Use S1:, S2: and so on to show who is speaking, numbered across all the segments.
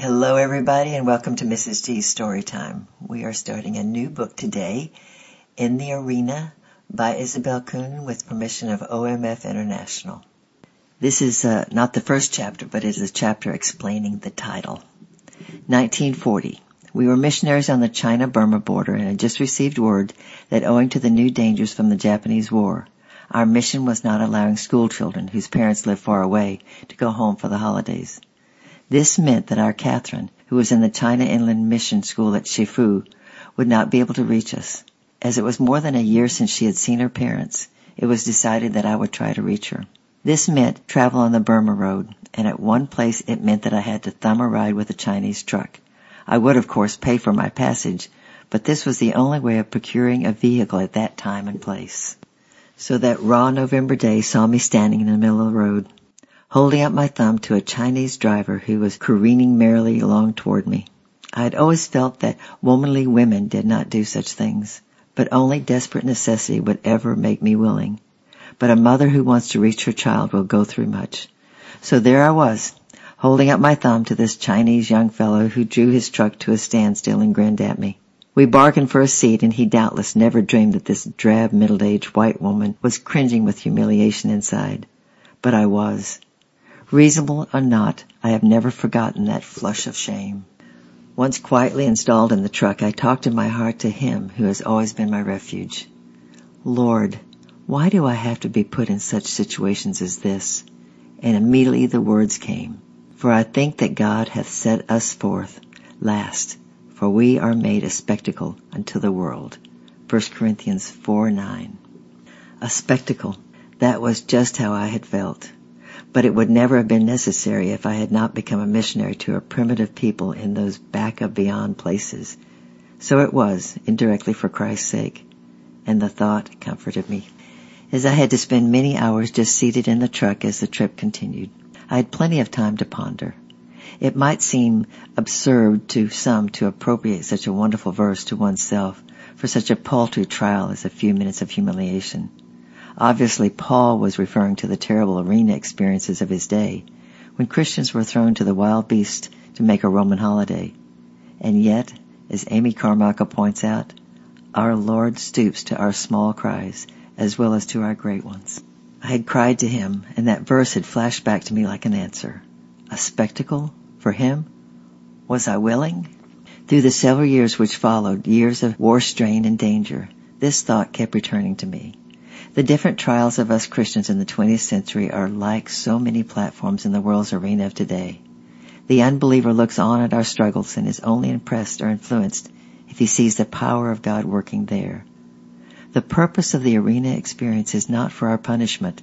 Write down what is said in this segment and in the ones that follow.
S1: Hello everybody and welcome to Mrs. G's Story Time. We are starting a new book today, In the Arena by Isobel Kuhn with permission of OMF International. This is uh, not the first chapter, but it is a chapter explaining the title. 1940. We were missionaries on the China-Burma border and had just received word that owing to the new dangers from the Japanese war, our mission was not allowing school children whose parents lived far away to go home for the holidays. This meant that our Catherine, who was in the China Inland Mission School at Chefoo, would not be able to reach us. As it was more than a year since she had seen her parents, it was decided that I would try to reach her. This meant travel on the Burma Road, and at one place it meant that I had to thumb a ride with a Chinese truck. I would of course pay for my passage, but this was the only way of procuring a vehicle at that time and place. So that raw November day saw me standing in the middle of the road, holding up my thumb to a Chinese driver who was careening merrily along toward me. I had always felt that womanly women did not do such things, but only desperate necessity would ever make me willing. But a mother who wants to reach her child will go through much. So there I was, holding up my thumb to this Chinese young fellow who drew his truck to a standstill and grinned at me. We bargained for a seat and he doubtless never dreamed that this drab middle-aged white woman was cringing with humiliation inside. But I was. Reasonable or not, I have never forgotten that flush of shame. Once quietly installed in the truck, I talked in my heart to Him who has always been my refuge. Lord, why do I have to be put in such situations as this? And immediately the words came, For I think that God hath set us forth last, for we are made a spectacle unto the world. 1 Corinthians 4 9. A spectacle. That was just how I had felt but it would never have been necessary if I had not become a missionary to a primitive people in those back of beyond places. So it was, indirectly for Christ's sake, and the thought comforted me. As I had to spend many hours just seated in the truck as the trip continued, I had plenty of time to ponder. It might seem absurd to some to appropriate such a wonderful verse to oneself for such a paltry trial as a few minutes of humiliation. Obviously, Paul was referring to the terrible arena experiences of his day, when Christians were thrown to the wild beast to make a Roman holiday. And yet, as Amy Carmichael points out, our Lord stoops to our small cries as well as to our great ones. I had cried to him, and that verse had flashed back to me like an answer. A spectacle for him? Was I willing? Through the several years which followed, years of war strain and danger, this thought kept returning to me. The different trials of us Christians in the 20th century are like so many platforms in the world's arena of today. The unbeliever looks on at our struggles and is only impressed or influenced if he sees the power of God working there. The purpose of the arena experience is not for our punishment.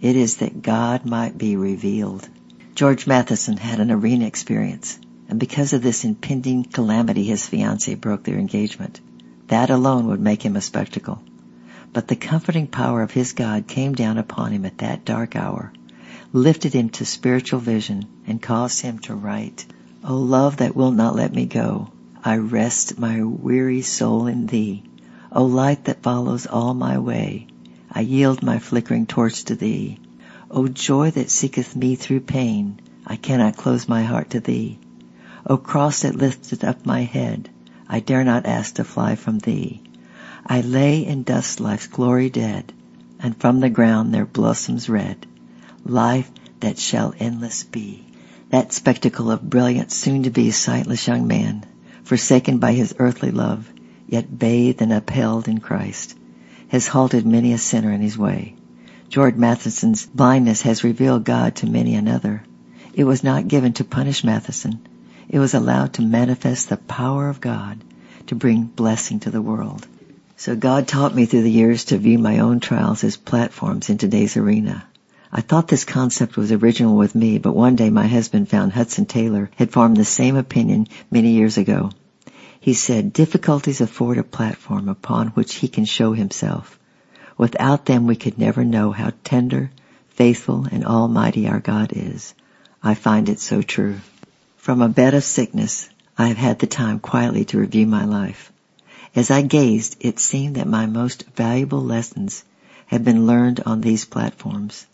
S1: It is that God might be revealed. George Matheson had an arena experience, and because of this impending calamity his fiancée broke their engagement. That alone would make him a spectacle. But the comforting power of his God came down upon him at that dark hour, lifted him to spiritual vision, and caused him to write, O love that will not let me go, I rest my weary soul in thee. O light that follows all my way, I yield my flickering torch to thee. O joy that seeketh me through pain, I cannot close my heart to thee. O cross that lifted up my head, I dare not ask to fly from thee. I lay in dust life's glory dead, and from the ground there blossoms red, life that shall endless be. That spectacle of brilliant, soon to be sightless young man, forsaken by his earthly love, yet bathed and upheld in Christ, has halted many a sinner in his way. George Matheson's blindness has revealed God to many another. It was not given to punish Matheson. It was allowed to manifest the power of God to bring blessing to the world. So God taught me through the years to view my own trials as platforms in today's arena. I thought this concept was original with me, but one day my husband found Hudson Taylor had formed the same opinion many years ago. He said, difficulties afford a platform upon which he can show himself. Without them we could never know how tender, faithful, and almighty our God is. I find it so true. From a bed of sickness, I have had the time quietly to review my life. As I gazed, it seemed that my most valuable lessons had been learned on these platforms.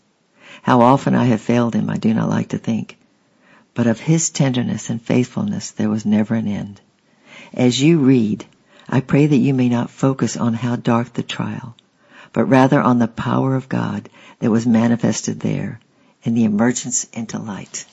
S1: How often I have failed him I do not like to think. but of his tenderness and faithfulness there was never an end. As you read, I pray that you may not focus on how dark the trial, but rather on the power of God that was manifested there in the emergence into light.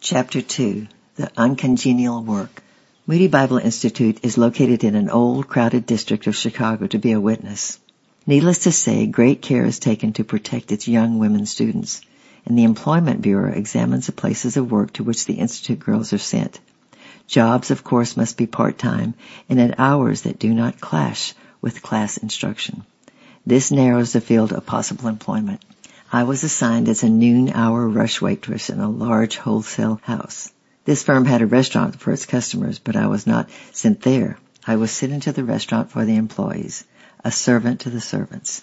S1: Chapter 2 The Uncongenial Work Moody Bible Institute is located in an old, crowded district of Chicago to be a witness. Needless to say, great care is taken to protect its young women students, and the Employment Bureau examines the places of work to which the Institute girls are sent. Jobs, of course, must be part-time and at hours that do not clash with class instruction. This narrows the field of possible employment. I was assigned as a noon hour rush waitress in a large wholesale house. This firm had a restaurant for its customers, but I was not sent there. I was sent into the restaurant for the employees, a servant to the servants.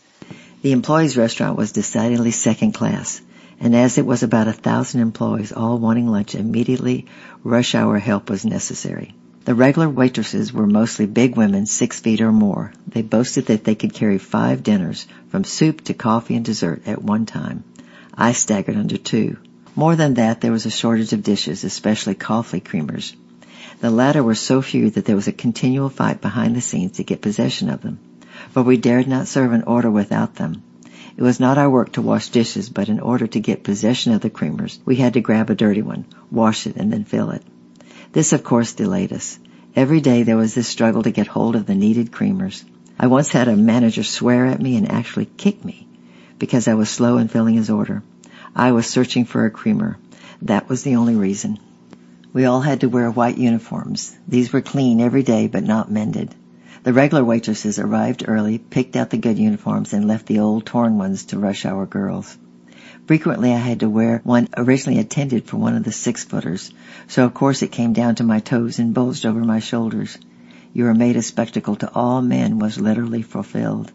S1: The employees' restaurant was decidedly second class, and as it was about a thousand employees all wanting lunch immediately, rush hour help was necessary. The regular waitresses were mostly big women six feet or more. They boasted that they could carry five dinners, from soup to coffee and dessert, at one time. I staggered under two. More than that, there was a shortage of dishes, especially coffee creamers. The latter were so few that there was a continual fight behind the scenes to get possession of them, for we dared not serve an order without them. It was not our work to wash dishes, but in order to get possession of the creamers, we had to grab a dirty one, wash it, and then fill it. This, of course, delayed us. Every day there was this struggle to get hold of the needed creamers. I once had a manager swear at me and actually kick me because I was slow in filling his order. I was searching for a creamer. That was the only reason. We all had to wear white uniforms. These were clean every day but not mended. The regular waitresses arrived early, picked out the good uniforms, and left the old torn ones to rush hour girls. Frequently I had to wear one originally intended for one of the six footers, so of course it came down to my toes and bulged over my shoulders. You are made a spectacle to all men was literally fulfilled.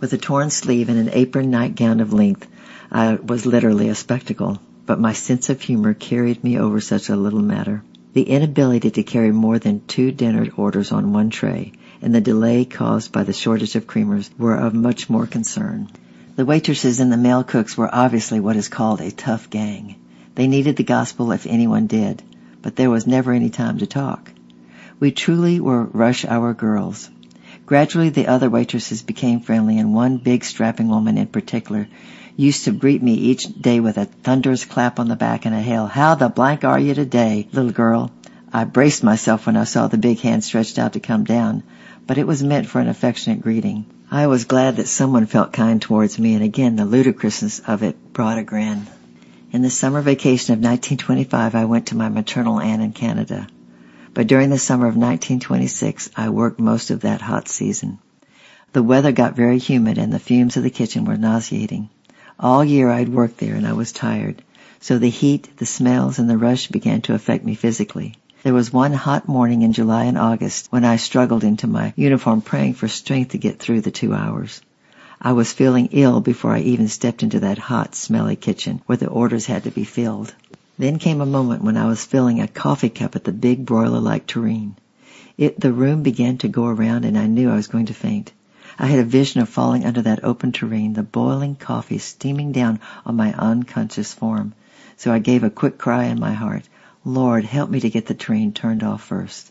S1: With a torn sleeve and an apron nightgown of length, I was literally a spectacle, but my sense of humor carried me over such a little matter. The inability to carry more than two dinner orders on one tray and the delay caused by the shortage of creamers were of much more concern. The waitresses and the male cooks were obviously what is called a tough gang. They needed the gospel if anyone did, but there was never any time to talk. We truly were rush hour girls. Gradually the other waitresses became friendly and one big strapping woman in particular used to greet me each day with a thunderous clap on the back and a hail, How the blank are you today, little girl? I braced myself when I saw the big hand stretched out to come down, but it was meant for an affectionate greeting. I was glad that someone felt kind towards me and again the ludicrousness of it brought a grin. In the summer vacation of 1925 I went to my maternal aunt in Canada. But during the summer of 1926 I worked most of that hot season. The weather got very humid and the fumes of the kitchen were nauseating. All year I'd worked there and I was tired. So the heat, the smells, and the rush began to affect me physically. There was one hot morning in July and August when I struggled into my uniform praying for strength to get through the two hours. I was feeling ill before I even stepped into that hot, smelly kitchen where the orders had to be filled. Then came a moment when I was filling a coffee cup at the big broiler-like tureen. It, the room began to go around and I knew I was going to faint. I had a vision of falling under that open tureen, the boiling coffee steaming down on my unconscious form. So I gave a quick cry in my heart. Lord, help me to get the tureen turned off first.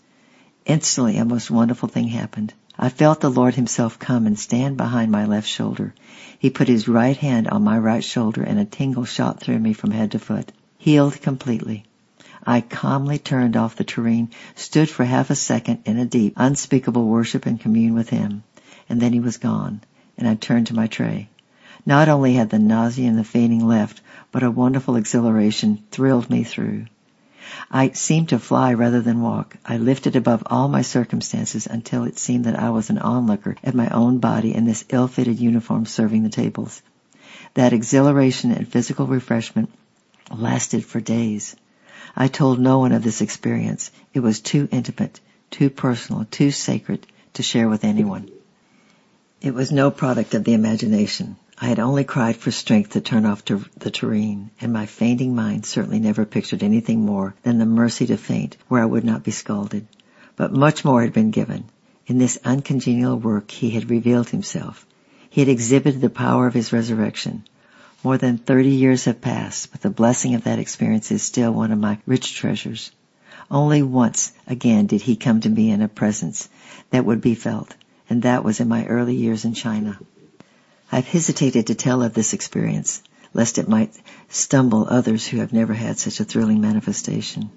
S1: Instantly a most wonderful thing happened. I felt the Lord himself come and stand behind my left shoulder. He put his right hand on my right shoulder and a tingle shot through me from head to foot. Healed completely. I calmly turned off the tureen, stood for half a second in a deep, unspeakable worship and commune with him and then he was gone, and I turned to my tray. Not only had the nausea and the fainting left, but a wonderful exhilaration thrilled me through. I seemed to fly rather than walk. I lifted above all my circumstances until it seemed that I was an onlooker at my own body in this ill-fitted uniform serving the tables. That exhilaration and physical refreshment lasted for days. I told no one of this experience. It was too intimate, too personal, too sacred to share with anyone. It was no product of the imagination. I had only cried for strength to turn off to the tureen, and my fainting mind certainly never pictured anything more than the mercy to faint where I would not be scalded. But much more had been given. In this uncongenial work he had revealed himself. He had exhibited the power of his resurrection. More than 30 years have passed, but the blessing of that experience is still one of my rich treasures. Only once again did he come to me in a presence that would be felt, and that was in my early years in China. I've hesitated to tell of this experience, lest it might stumble others who have never had such a thrilling manifestation.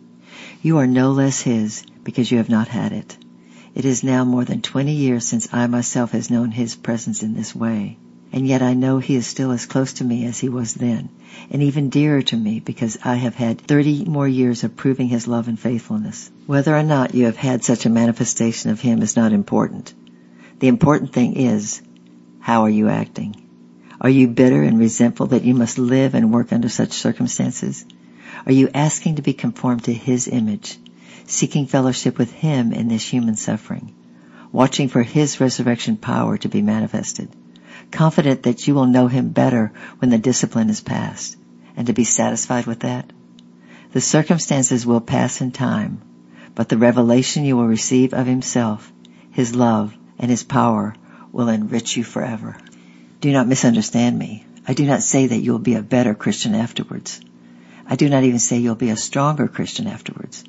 S1: You are no less his because you have not had it. It is now more than 20 years since I myself has known his presence in this way. And yet I know he is still as close to me as he was then, and even dearer to me because I have had 30 more years of proving his love and faithfulness. Whether or not you have had such a manifestation of him is not important. The important thing is, how are you acting? Are you bitter and resentful that you must live and work under such circumstances? Are you asking to be conformed to his image, seeking fellowship with him in this human suffering, watching for his resurrection power to be manifested? Confident that you will know him better when the discipline is past, and to be satisfied with that. The circumstances will pass in time, but the revelation you will receive of himself, his love, and his power will enrich you forever. Do not misunderstand me. I do not say that you will be a better Christian afterwards. I do not even say you'll be a stronger Christian afterwards.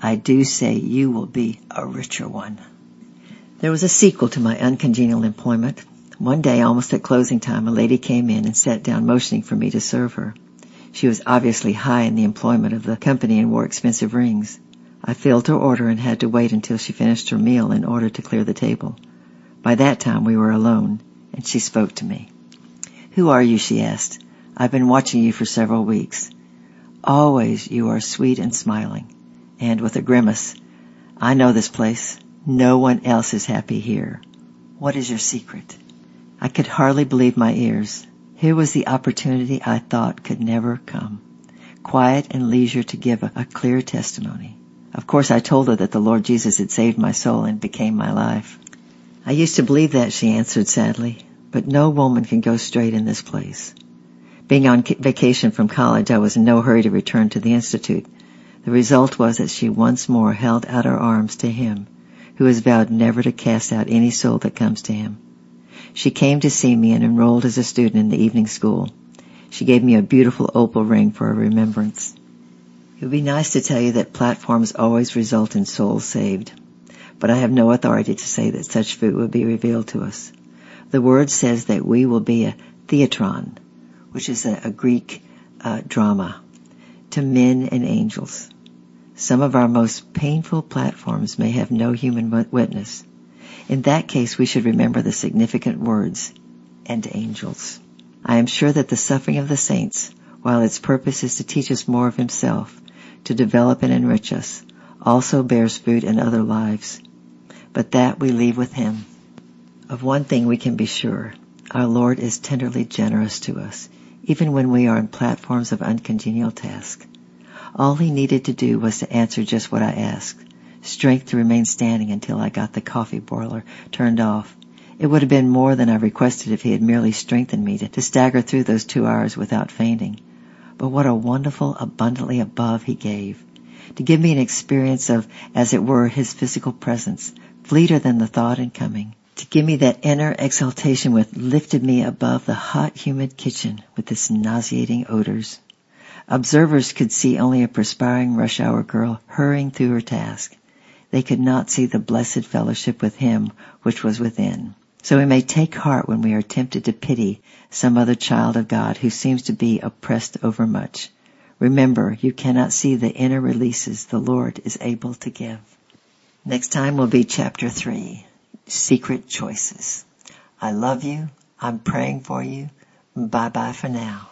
S1: I do say you will be a richer one. There was a sequel to my uncongenial employment. One day, almost at closing time, a lady came in and sat down motioning for me to serve her. She was obviously high in the employment of the company and wore expensive rings. I filled her order and had to wait until she finished her meal in order to clear the table. By that time we were alone, and she spoke to me. Who are you? she asked. I've been watching you for several weeks. Always you are sweet and smiling. And with a grimace, I know this place. No one else is happy here. What is your secret? I could hardly believe my ears. Here was the opportunity I thought could never come. Quiet and leisure to give a, a clear testimony. Of course I told her that the Lord Jesus had saved my soul and became my life. I used to believe that, she answered sadly, but no woman can go straight in this place. Being on vacation from college, I was in no hurry to return to the Institute. The result was that she once more held out her arms to him, who has vowed never to cast out any soul that comes to him. She came to see me and enrolled as a student in the evening school. She gave me a beautiful opal ring for a remembrance. It would be nice to tell you that platforms always result in souls saved, but I have no authority to say that such fruit will be revealed to us. The word says that we will be a theatron, which is a, a Greek uh, drama, to men and angels. Some of our most painful platforms may have no human witness, in that case, we should remember the significant words, and angels. I am sure that the suffering of the saints, while its purpose is to teach us more of Himself, to develop and enrich us, also bears fruit in other lives. But that we leave with Him. Of one thing we can be sure, our Lord is tenderly generous to us, even when we are on platforms of uncongenial task. All He needed to do was to answer just what I asked strength to remain standing until I got the coffee boiler turned off. It would have been more than I requested if he had merely strengthened me to, to stagger through those two hours without fainting. But what a wonderful, abundantly above he gave. To give me an experience of, as it were, his physical presence, fleeter than the thought in coming. To give me that inner exaltation which lifted me above the hot, humid kitchen with its nauseating odors. Observers could see only a perspiring rush hour girl hurrying through her task they could not see the blessed fellowship with him which was within. So we may take heart when we are tempted to pity some other child of God who seems to be oppressed overmuch. Remember, you cannot see the inner releases the Lord is able to give. Next time will be chapter three, secret choices. I love you. I'm praying for you. Bye bye for now.